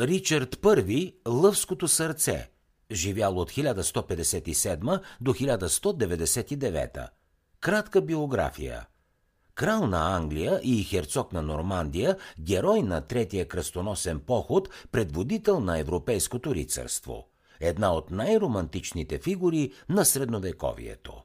Ричард I – Лъвското сърце, живял от 1157 до 1199. Кратка биография. Крал на Англия и херцог на Нормандия, герой на Третия кръстоносен поход, предводител на европейското рицарство. Една от най-романтичните фигури на средновековието.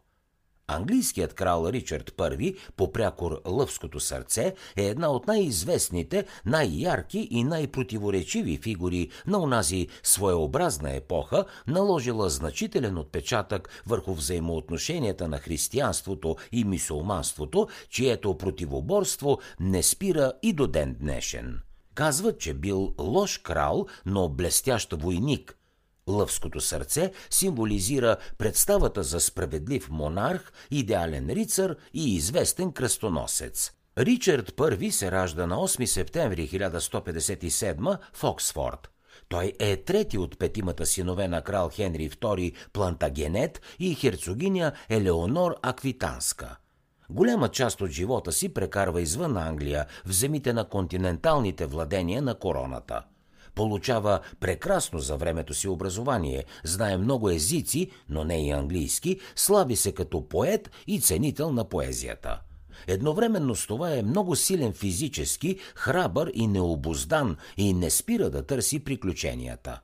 Английският крал Ричард I, по прякор Лъвското сърце, е една от най-известните, най-ярки и най-противоречиви фигури на онази своеобразна епоха, наложила значителен отпечатък върху взаимоотношенията на християнството и мисулманството, чието противоборство не спира и до ден днешен. Казват, че бил лош крал, но блестящ войник – Лъвското сърце символизира представата за справедлив монарх, идеален рицар и известен кръстоносец. Ричард I се ражда на 8 септември 1157 в Оксфорд. Той е трети от петимата синове на крал Хенри II Плантагенет и херцогиня Елеонор Аквитанска. Голяма част от живота си прекарва извън Англия, в земите на континенталните владения на короната – Получава прекрасно за времето си образование, знае много езици, но не и английски, слави се като поет и ценител на поезията. Едновременно с това е много силен физически, храбър и необоздан и не спира да търси приключенията.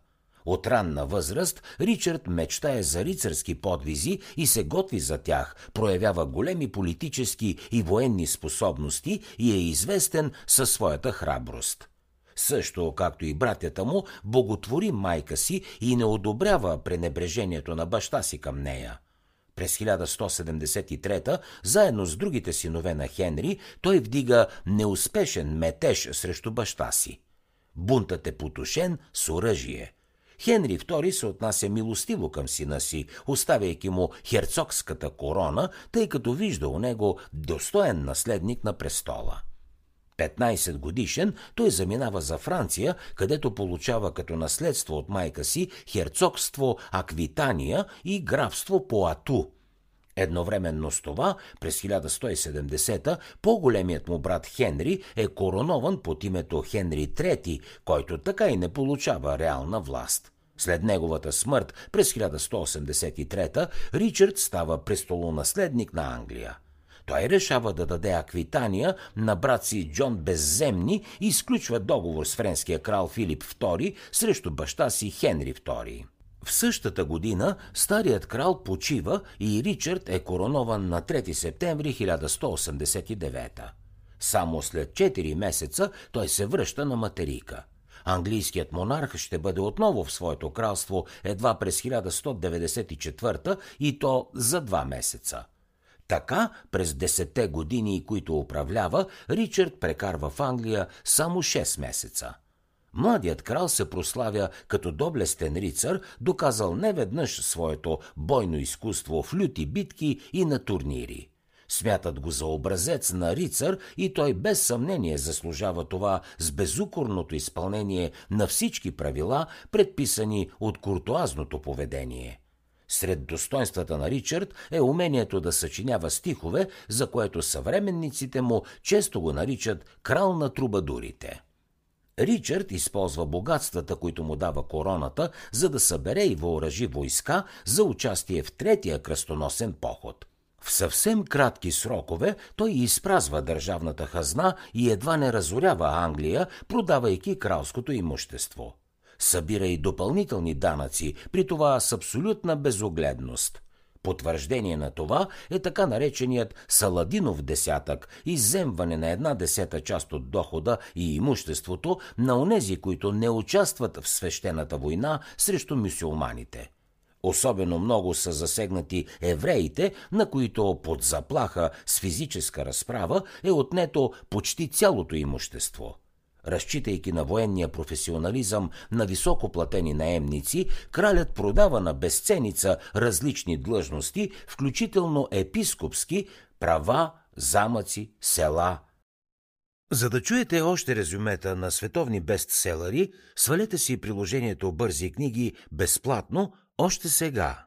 От ранна възраст Ричард мечтае за рицарски подвизи и се готви за тях, проявява големи политически и военни способности и е известен със своята храброст. Също, както и братята му, боготвори майка си и не одобрява пренебрежението на баща си към нея. През 1173, заедно с другите синове на Хенри, той вдига неуспешен метеж срещу баща си. Бунтът е потушен с оръжие. Хенри II се отнася милостиво към сина си, оставяйки му херцогската корона, тъй като вижда у него достоен наследник на престола. 15 годишен, той заминава за Франция, където получава като наследство от майка си херцогство Аквитания и графство Поату. Едновременно с това, през 1170 по-големият му брат Хенри е коронован под името Хенри III, който така и не получава реална власт. След неговата смърт през 1183 Ричард става престолонаследник на Англия. Той решава да даде аквитания на брат си Джон Безземни и изключва договор с френския крал Филип II срещу баща си Хенри II. В същата година старият крал почива и Ричард е коронован на 3 септември 1189. Само след 4 месеца той се връща на материка. Английският монарх ще бъде отново в своето кралство едва през 1194 и то за два месеца. Така, през десетте години, които управлява, Ричард прекарва в Англия само 6 месеца. Младият крал се прославя като доблестен рицар, доказал неведнъж своето бойно изкуство в люти битки и на турнири. Смятат го за образец на рицар и той без съмнение заслужава това с безукорното изпълнение на всички правила, предписани от куртуазното поведение. Сред достоинствата на Ричард е умението да съчинява стихове, за което съвременниците му често го наричат крал на трубадурите. Ричард използва богатствата, които му дава короната, за да събере и въоръжи войска за участие в третия кръстоносен поход. В съвсем кратки срокове той изпразва държавната хазна и едва не разорява Англия, продавайки кралското имущество събира и допълнителни данъци, при това с абсолютна безогледност. Потвърждение на това е така нареченият Саладинов десятък, иземване на една десета част от дохода и имуществото на онези, които не участват в свещената война срещу мюсюлманите. Особено много са засегнати евреите, на които под заплаха с физическа разправа е отнето почти цялото имущество – Разчитайки на военния професионализъм на високоплатени наемници, кралят продава на безценица различни длъжности, включително епископски, права, замъци, села. За да чуете още резюмета на световни бестселери, свалете си приложението Бързи книги безплатно още сега.